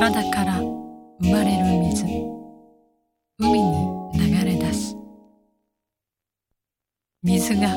体から生まれる水。海に流れ出す。水が